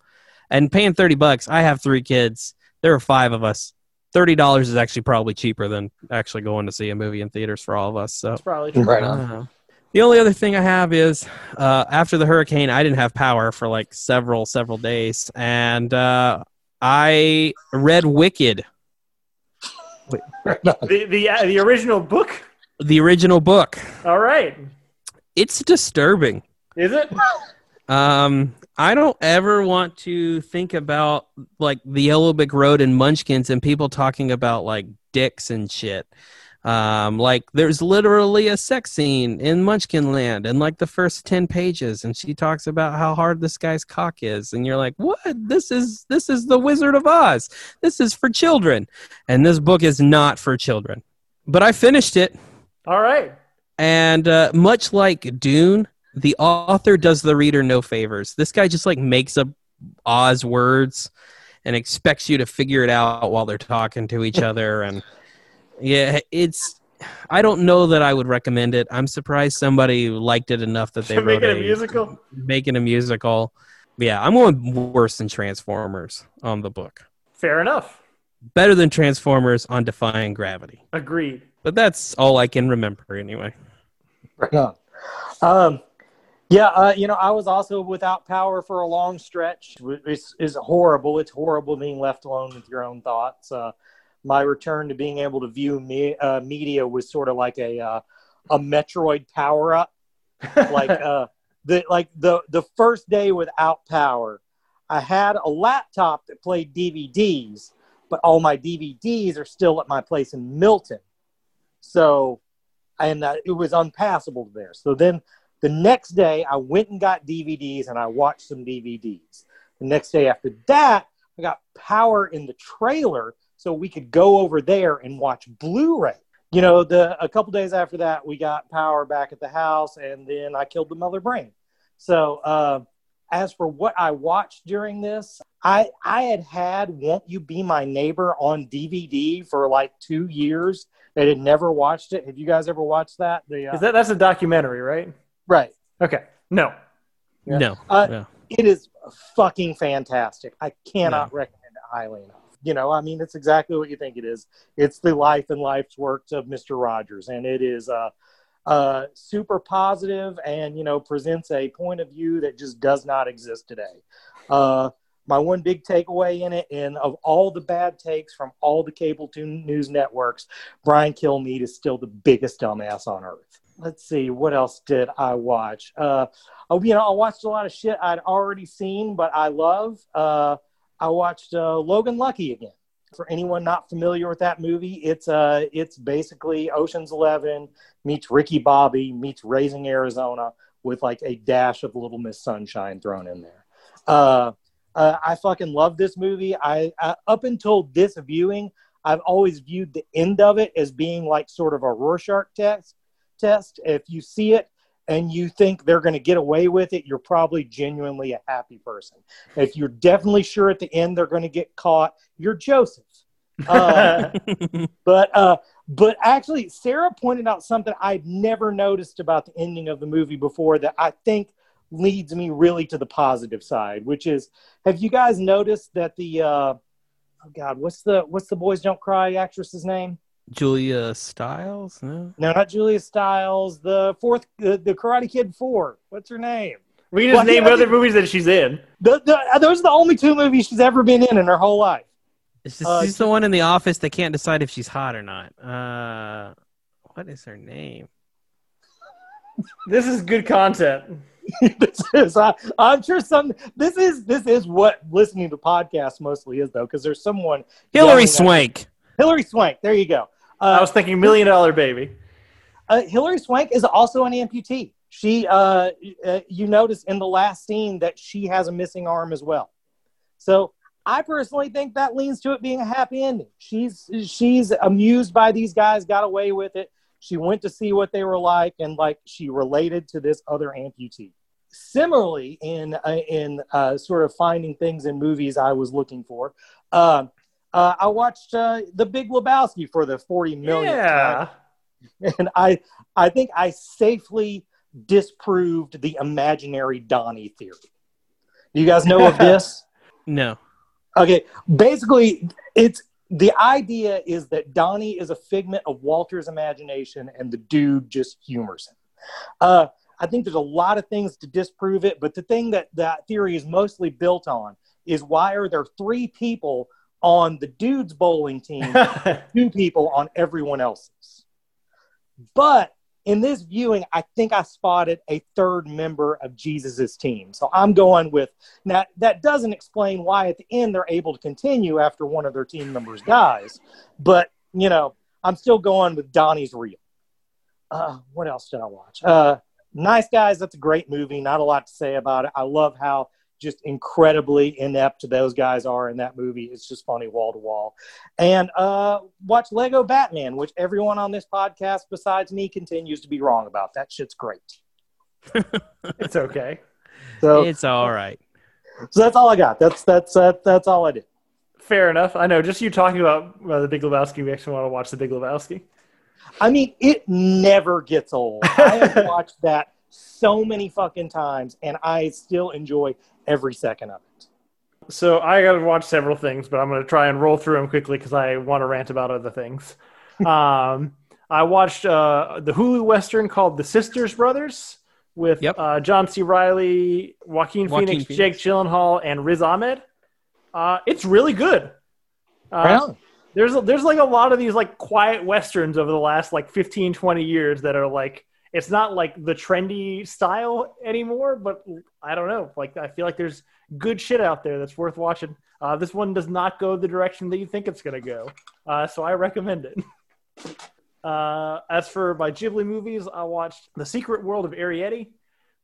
and paying thirty bucks. I have three kids. There are five of us. Thirty dollars is actually probably cheaper than actually going to see a movie in theaters for all of us. So That's probably true. Right on. uh, the only other thing I have is uh, after the hurricane, I didn't have power for like several, several days, and uh, I read Wicked, <laughs> The the uh, the original book. the original book. All right. It's disturbing. Is it? Um, I don't ever want to think about like the Yellow Brick Road and Munchkins and people talking about like dicks and shit. Um, like there's literally a sex scene in Munchkin Land in like the first ten pages, and she talks about how hard this guy's cock is, and you're like, what? This is this is the Wizard of Oz. This is for children, and this book is not for children. But I finished it. All right. And uh, much like Dune, the author does the reader no favors. This guy just like makes up Oz words and expects you to figure it out while they're talking to each <laughs> other. And yeah, it's. I don't know that I would recommend it. I'm surprised somebody liked it enough that they <laughs> To make wrote it a musical. making a musical. Yeah, I'm going worse than Transformers on the book. Fair enough. Better than Transformers on Defying Gravity. Agreed. But that's all I can remember anyway. Right on. Um, yeah, uh, you know, I was also without power for a long stretch. It's, it's horrible. It's horrible being left alone with your own thoughts. Uh, my return to being able to view me, uh, media was sort of like a uh, a Metroid power up. Like <laughs> uh, the like the the first day without power, I had a laptop that played DVDs, but all my DVDs are still at my place in Milton. So, and uh, it was unpassable there. So then the next day, I went and got DVDs and I watched some DVDs. The next day after that, I got power in the trailer so we could go over there and watch Blu-ray. You know, the a couple days after that, we got power back at the house, and then I killed the mother brain. So, uh, as for what I watched during this, I I had had "Won't You Be My Neighbor" on DVD for like two years. I had never watched it. Have you guys ever watched that? The uh, Is that that's a documentary, right? right? Okay. No. Yeah. No. Uh, no. It is fucking fantastic. I cannot recommend it highly enough. You know, I mean, it's exactly what you think it is. It's the life and life's works of Mister Rogers, and it is uh, uh, super positive and you know presents a point of view that just does not exist today. Uh, my one big takeaway in it, and of all the bad takes from all the cable news networks, Brian Kilmeade is still the biggest dumbass on earth. Let's see, what else did I watch? Uh, oh, you know, I watched a lot of shit I'd already seen, but I love. Uh, I watched uh, Logan Lucky again. For anyone not familiar with that movie, it's uh it's basically Ocean's Eleven meets Ricky Bobby meets Raising Arizona with like a dash of Little Miss Sunshine thrown in there. Uh, uh, I fucking love this movie. I, I up until this viewing, I've always viewed the end of it as being like sort of a Rorschach test. Test. If you see it and you think they're going to get away with it, you're probably genuinely a happy person. If you're definitely sure at the end they're going to get caught, you're Joseph. Uh, <laughs> but uh, but actually, Sarah pointed out something I'd never noticed about the ending of the movie before that I think leads me really to the positive side, which is have you guys noticed that the uh, oh god, what's the what's the boys don't cry actress's name? Julia Stiles? No. No, not Julia Stiles. The fourth, the, the Karate Kid four. What's her name? We can just Well, name yeah, other they- movies that she's in. The, the, those are the only two movies she's ever been in in her whole life. It's just, Uh, she's the one in the office that can't decide if she's hot or not. Uh, what is her name? This is good content. <laughs> this is, I, I'm sure some. This is this is what listening to podcasts mostly is though, because there's someone Hilary yelling at- Swank. Hilary Swank. There you go. I Uh, was thinking Million Dollar Baby. uh, Hilary Swank is also an amputee. She, uh, uh, you notice in the last scene that she has a missing arm as well. So I personally think that leans to it being a happy ending. She's she's amused by these guys, got away with it. She went to see what they were like, and like she related to this other amputee. Similarly, in uh, in uh, sort of finding things in movies I was looking for, uh, uh, I watched uh, The Big Lebowski for the forty millionth time <laughs> and I I think I safely disproved the imaginary Donnie theory. Do you guys know of <laughs> this? No. Okay, basically, it's the idea is that Donnie is a figment of Walter's imagination, and the dude just humors him. Uh, I think there's a lot of things to disprove it, but the thing that that theory is mostly built on is why are there three people on the dude's bowling team <laughs> two people on everyone else's. But in this viewing, I think I spotted a third member of Jesus's team. So I'm going with now that doesn't explain why at the end they're able to continue after one of their team members dies. But you know, I'm still going with Donnie's real. Uh, what else did I watch? Uh, nice guys, that's a great movie. Not a lot to say about it. I love how just incredibly inept those guys are in that movie. It's just funny wall to wall. And uh, watch Lego Batman, which everyone on this podcast besides me continues to be wrong about. That shit's great. <laughs> it's okay. So, It's all right. so that's all I got. That's that's uh, that's all I did. Fair enough. I know. Just you talking about uh, the Big Lebowski makes me want to watch the Big Lebowski. I mean, it never gets old. I have <laughs> watched that so many fucking times, and I still enjoy every second of it. So I got to watch several things, but I'm going to try and roll through them quickly because I want to rant about other things. <laughs> um, I watched uh, the Hulu Western called The Sisters Brothers with Yep. uh, John C. Reilly, Joaquin, Joaquin Phoenix, Phoenix. Jake Gyllenhaal, and Riz Ahmed. Uh, it's really good. Uh, Right there's there's like a lot of these like quiet westerns over the last like 15 20 years that are like it's not like the trendy style anymore but i don't know. Like i feel like there's good shit out there that's worth watching. Uh, this one does not go the direction that you think it's going to go uh, so i recommend it. <laughs> Uh, as for my ghibli movies i watched the secret world of Arrietty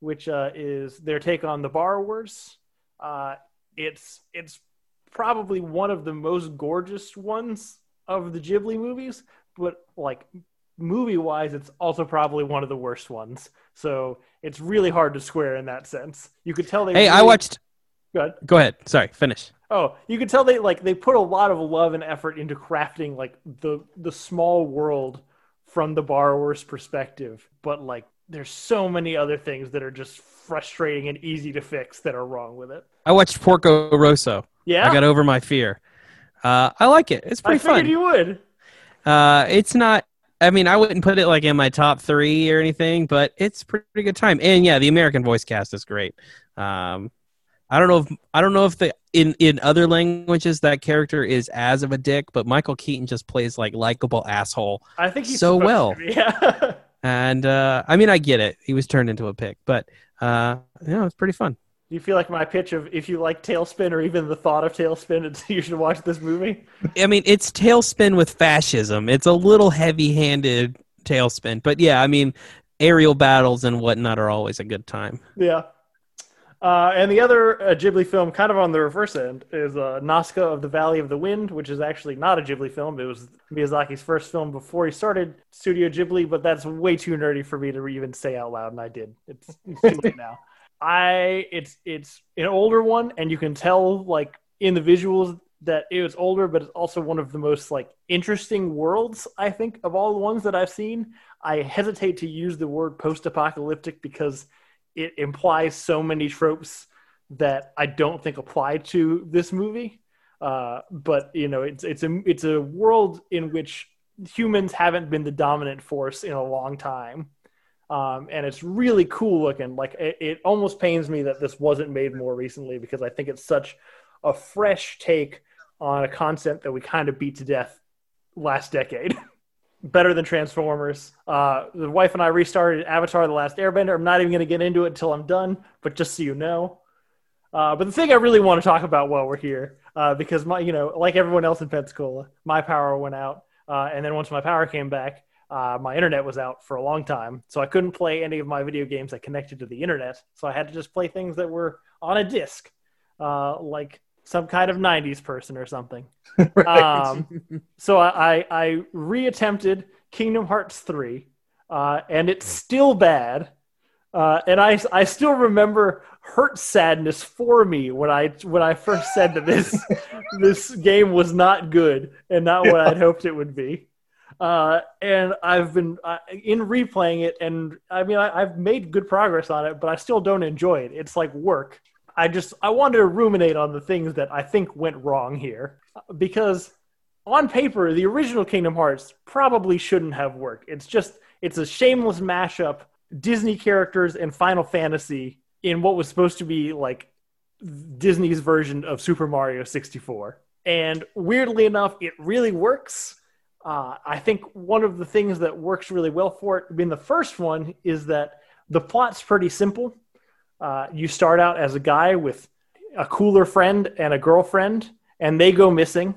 which uh, is their take on the borrowers uh, it's it's probably one of the most gorgeous ones of the Ghibli movies, but like movie wise, it's also probably one of the worst ones. So it's really hard to square in that sense. You could tell they. Hey, I watched. Go ahead. Go ahead. Sorry. Finish. Oh, you could tell they like they put a lot of love and effort into crafting like the the small world from the borrower's perspective, but like there's so many other things that are just frustrating and easy to fix that are wrong with it. I watched Porco Rosso. Yeah, I got over my fear. Uh, I like it. It's I pretty figured fun. you would. Uh, it's not. I mean, I wouldn't put it like in my top three or anything, but it's pretty good time. And yeah, the American voice cast is great. Um, I don't know if I don't know if the in in other languages that character is as of a dick, but Michael Keaton just plays like likable asshole. I think he's So well. be, <laughs> Yeah. And uh, I mean, I get it. He was turned into a pick, but uh, you know, it's pretty fun. Do you feel like my pitch of if you like TaleSpin or even the thought of TaleSpin, <laughs> it's, you should watch this movie? I mean, it's TaleSpin with fascism. It's a little heavy-handed TaleSpin, but yeah, I mean, aerial battles and whatnot are always a good time. Yeah. Uh, and the other uh, Ghibli film, kind of on the reverse end, is uh, Nausicaä of the Valley of the Wind, which is actually not a Ghibli film. It was Miyazaki's first film before he started Studio Ghibli, but that's way too nerdy for me to even say out loud, and I did. It's, it's too late <laughs> now. I it's it's an older one, and you can tell like in the visuals that it was older, but it's also one of the most like interesting worlds I think of all the ones that I've seen. I hesitate to use the word post-apocalyptic because it implies so many tropes that I don't think apply to this movie. Uh, but you know, it's it's a it's a world in which humans haven't been the dominant force in a long time, um, and it's really cool looking. Like it, it almost pains me that this wasn't made more recently because I think it's such a fresh take on a concept that we kind of beat to death last decade. <laughs> Better than Transformers. Uh, the wife and I restarted Avatar: The Last Airbender. I'm not even going to get into it until I'm done, but just so you know. Uh, but the thing I really want to talk about while we're here, uh, because my, you know, like everyone else in Pensacola, my power went out, uh, and then once my power came back, uh, my internet was out for a long time, so I couldn't play any of my video games that connected to the internet. So I had to just play things that were on a disc, uh, like some kind of '90s person or something. <laughs> right. Um, so I, I, I reattempted Kingdom Hearts 3, uh, and it's still bad. Uh, and I, I still remember hurt sadness for me when I when I first said that this <laughs> this game was not good and not what I'd hoped it would be. Uh, and I've been uh, in replaying it, and I mean I, I've made good progress on it, but I still don't enjoy it. It's like work. I just I wanted to ruminate on the things that I think went wrong here because on paper the original Kingdom Hearts probably shouldn't have worked. It's just it's a shameless mashup Disney characters and Final Fantasy in what was supposed to be like Disney's version of Super Mario 64. And weirdly enough, it really works. Uh, I think one of the things that works really well for it, I mean, the first one is that the plot's pretty simple. Uh, you start out as a guy with a cooler friend and a girlfriend, and they go missing,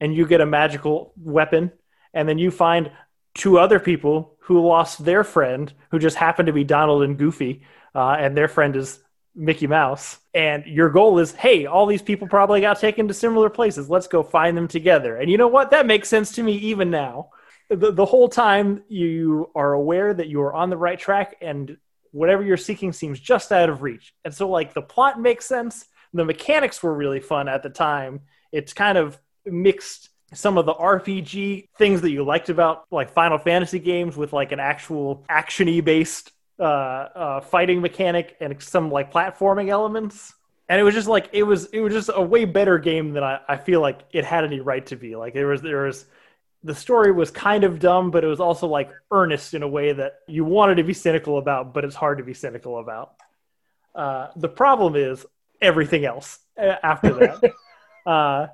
and you get a magical weapon, and then you find two other people who lost their friend, who just happened to be Donald and Goofy, uh, and their friend is Mickey Mouse. And your goal is, hey, all these people probably got taken to similar places. Let's go find them together. And you know what? That makes sense to me even now. The, the whole time you are aware that you are on the right track and whatever you're seeking seems just out of reach. And so, like, the plot makes sense. The mechanics were really fun at the time. It's kind of mixed some of the RPG things that you liked about like Final Fantasy games with like an actual actiony based uh, uh, fighting mechanic and some like platforming elements. And it was just like it was it was just a way better game than I, I feel like it had any right to be. Like there was there was the story was kind of dumb, but it was also like earnest in a way that you wanted to be cynical about, but it's hard to be cynical about. Uh, the problem is everything else uh, after that. <laughs> uh,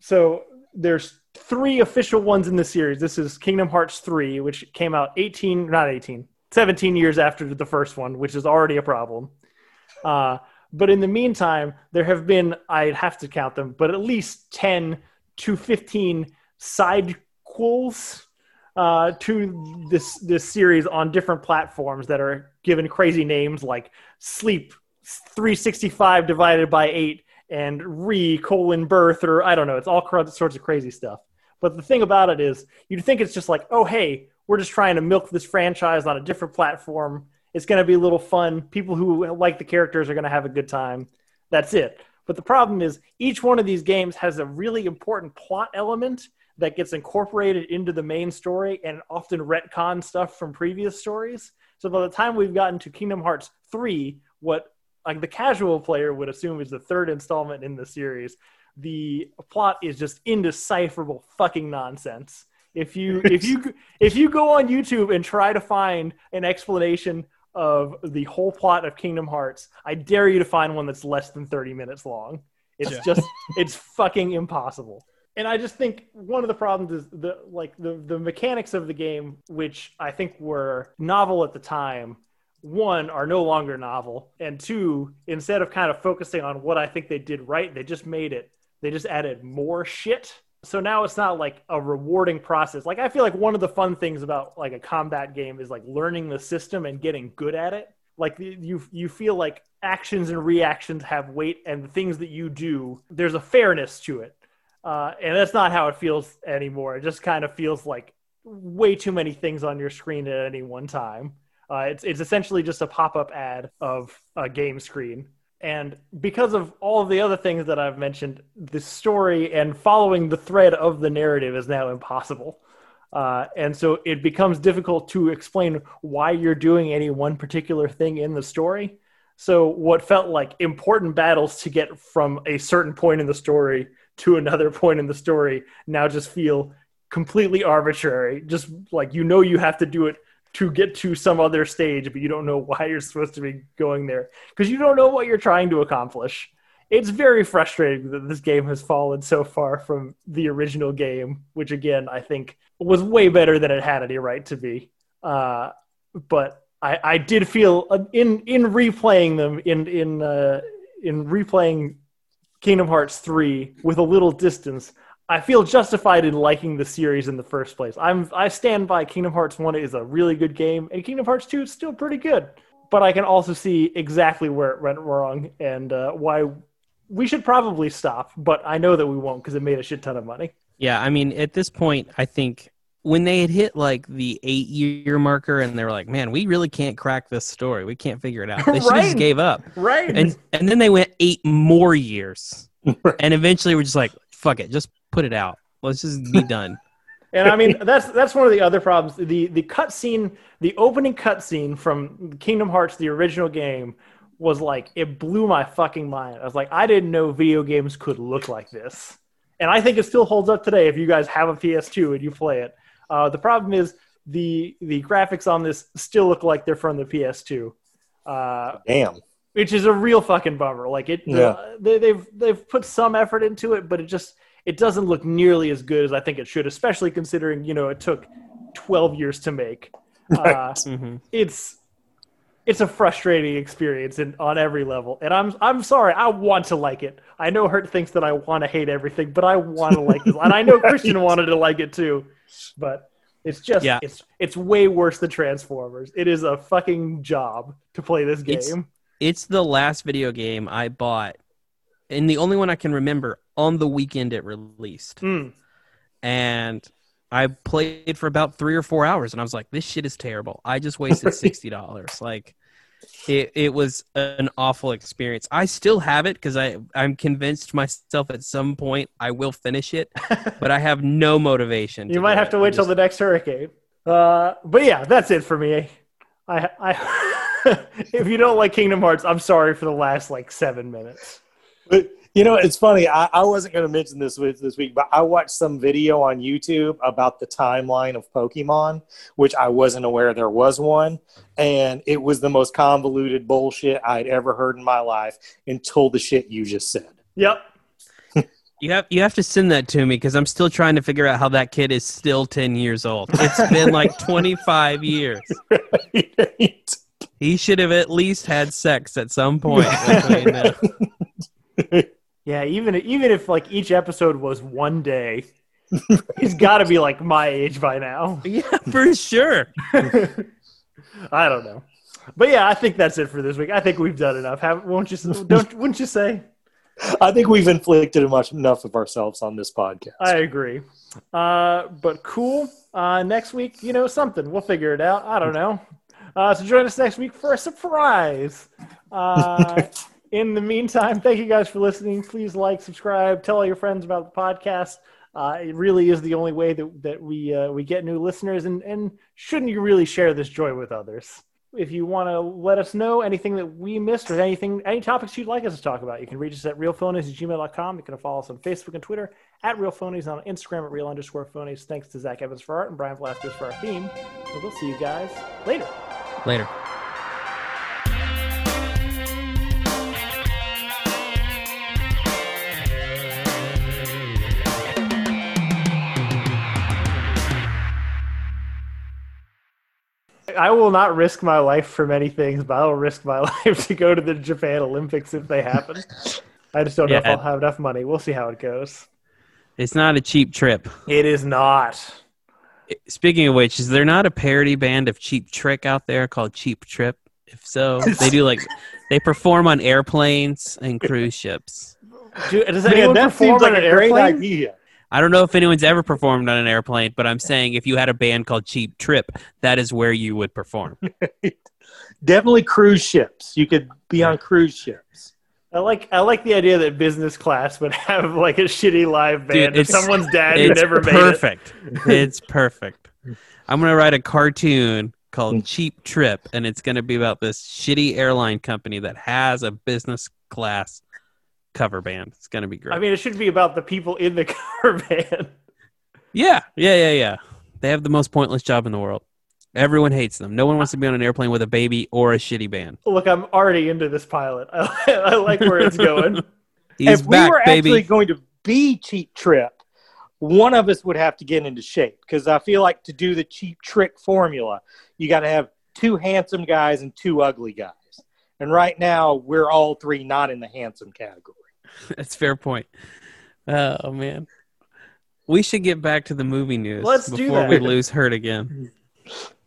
so there's three official ones in the series. This is Kingdom Hearts 3, which came out 18, not 18, 17 years after the first one, which is already a problem. Uh, but in the meantime, there have been, I'd have to count them, but at least 10 to 15 side quills uh, to this this series on different platforms that are given crazy names like Sleep 365 divided by 8 and re colon birth or I don't know. It's all sorts of crazy stuff. But the thing about it is, you'd think it's just like, oh hey, we're just trying to milk this franchise on a different platform. It's going to be a little fun. People who like the characters are going to have a good time. That's it. But the problem is, each one of these games has a really important plot element that gets incorporated into the main story and often retcon stuff from previous stories. So by the time we've gotten to Kingdom Hearts 3, what like the casual player would assume is the third installment in the series, the plot is just indecipherable fucking nonsense. If you <laughs> if you if you go on YouTube and try to find an explanation of the whole plot of Kingdom Hearts, I dare you to find one that's less than 30 minutes long. It's Yeah. just it's fucking impossible. And I just think one of the problems is the like the the mechanics of the game, which I think were novel at the time, one are no longer novel, and two, instead of kind of focusing on what I think they did right, they just made it. They just added more shit. So now it's not like a rewarding process. Like I feel like one of the fun things about like a combat game is like learning the system and getting good at it. Like you you feel like actions and reactions have weight, and the things that you do, there's a fairness to it. Uh, and that's not how it feels anymore. It just kind of feels like way too many things on your screen at any one time. Uh, it's it's essentially just a pop up ad of a game screen. And because of all of the other things that I've mentioned, the story and following the thread of the narrative is now impossible. Uh, and so it becomes difficult to explain why you're doing any one particular thing in the story. So, what felt like important battles to get from a certain point in the story to another <laughs> point in the story now just feel completely arbitrary. Just like you know, you have to do it to get to some other stage, but you don't know why you're supposed to be going there because you don't know what you're trying to accomplish. It's very frustrating that this game has fallen so far from the original game, which again I think was way better than it had any right to be. Uh, but I, I did feel uh, in in replaying them in in uh, in replaying Kingdom Hearts 3 with a little distance, I feel justified in liking the series in the first place. I'm I stand by Kingdom Hearts 1 is a really good game and Kingdom Hearts 2 is still pretty good. But I can also see exactly where it went wrong and uh, why we should probably stop, but I know that we won't because it made a shit ton of money. Yeah, I mean, at this point, I think when they had hit like the eight year marker and they were like, man, we really can't crack this story. We can't figure it out. They <laughs> should right. just gave up. Right. And and then they went eight more years. <laughs> and eventually we're just like, fuck it, just put it out. Let's just be done. <laughs> and I mean that's that's one of the other problems. The the cutscene, the opening cutscene from Kingdom Hearts, the original game, was like it blew my fucking mind. I was like, I didn't know video games could look like this. And I think it still holds up today if you guys have a PS2 and you play it. Uh, the problem is the the graphics on this still look like they're from the PS2. Uh, Damn. Which is a real fucking bummer. Like it, yeah. Uh, they, they've they've put some effort into it, but it just it doesn't look nearly as good as I think it should, especially considering you know it took twelve years to make. <laughs> Right. Uh, mm-hmm. It's it's a frustrating experience in, on every level, and I'm I'm sorry. I want to like it. I know Hurt thinks that I want to hate everything, but I want to like it, and I know <laughs> Christian wanted to like it too but it's just yeah. it's it's way worse than Transformers. It is a fucking job to play this game. It's, it's the last video game I bought, and the only one I can remember on the weekend it released. Mm. And I played for about three or four hours, and I was like, "This shit is terrible. I just wasted <laughs> sixty dollars." like, it it was an awful experience. I still have it because I I'm convinced myself at some point I will finish it, <laughs> but I have no motivation. you might have to wait just... till the next hurricane. Uh, but yeah, that's it for me. I I <laughs> if you don't like Kingdom Hearts, I'm sorry for the last like seven minutes. But you know, it's funny. I, I wasn't going to mention this with this week, but I watched some video on YouTube about the timeline of Pokemon, which I wasn't aware there was one, and it was the most convoluted bullshit I'd ever heard in my life until the shit you just said. Yep. <laughs> You have you have to send that to me because I'm still trying to figure out how that kid is still ten years old. It's been like <laughs> 25 years. Right. He should have at least had sex at some point. <laughs> Yeah, even even if like each episode was one day, he's got to be like my age by now. <laughs> Yeah, for sure. <laughs> I don't know, but yeah, I think that's it for this week. I think we've done enough. Have, won't you? Don't <laughs> wouldn't you say? I think we've inflicted much enough of ourselves on this podcast. I agree. Uh, but cool. Uh, next week, you know, something. We'll figure it out. I don't know. Uh, so join us next week for a surprise. In the meantime, thank you guys for listening. Please like, subscribe, tell all your friends about the podcast. Uh, it really is the only way that, that we uh, we get new listeners, and, and shouldn't you really share this joy with others? If you want to let us know anything that we missed or anything, any topics you'd like us to talk about, you can reach us at realphonies at gmail.com. You can follow us on Facebook and Twitter at realphonies, on Instagram at real underscore phonies. Thanks to Zach Evans for art and Brian Velasquez for our theme. And we'll see you guys later. Later. I will not risk my life for many things, but I will risk my <laughs> life to go to the Japan Olympics if they happen. I just don't know if I'll have enough money. We'll see how it goes. It's not a cheap trip. It is not. Speaking of which, is there not a parody band of Cheap Trick out there called Cheap Trip? If so, <laughs> they do like they perform on airplanes and cruise ships. Do, does Man, anyone that perform seems like on a an great airplane? idea. I don't know if anyone's ever performed on an airplane, but I'm saying if you had a band called Cheap Trip, that is where you would perform. <laughs> Definitely cruise ships. You could be on cruise ships. I like I like the idea that business class would have like a shitty live band Dude, it's- someone's dad who never made it. perfect. <laughs> it's perfect. I'm gonna write a cartoon called mm. Cheap Trip, and it's gonna be about this shitty airline company that has a business class cover band. It's gonna be great. I mean, it should be about the people in the <laughs> cover band. yeah, yeah, yeah, yeah. They have the most pointless job in the world. Everyone hates them. No one wants to be on an airplane with a baby or a shitty band. Look, I'm already into this pilot. <laughs> I, I like where it's going. <laughs> He's if back, we were baby. actually going to be cheap trip, one of us would have to get into shape because I feel like to do the cheap trick formula, you got to have two handsome guys and two ugly guys. And right now, we're all three not in the handsome category. <laughs> That's a fair point. Oh man, we should get back to the movie news Let's do before we lose Hurt again. <laughs>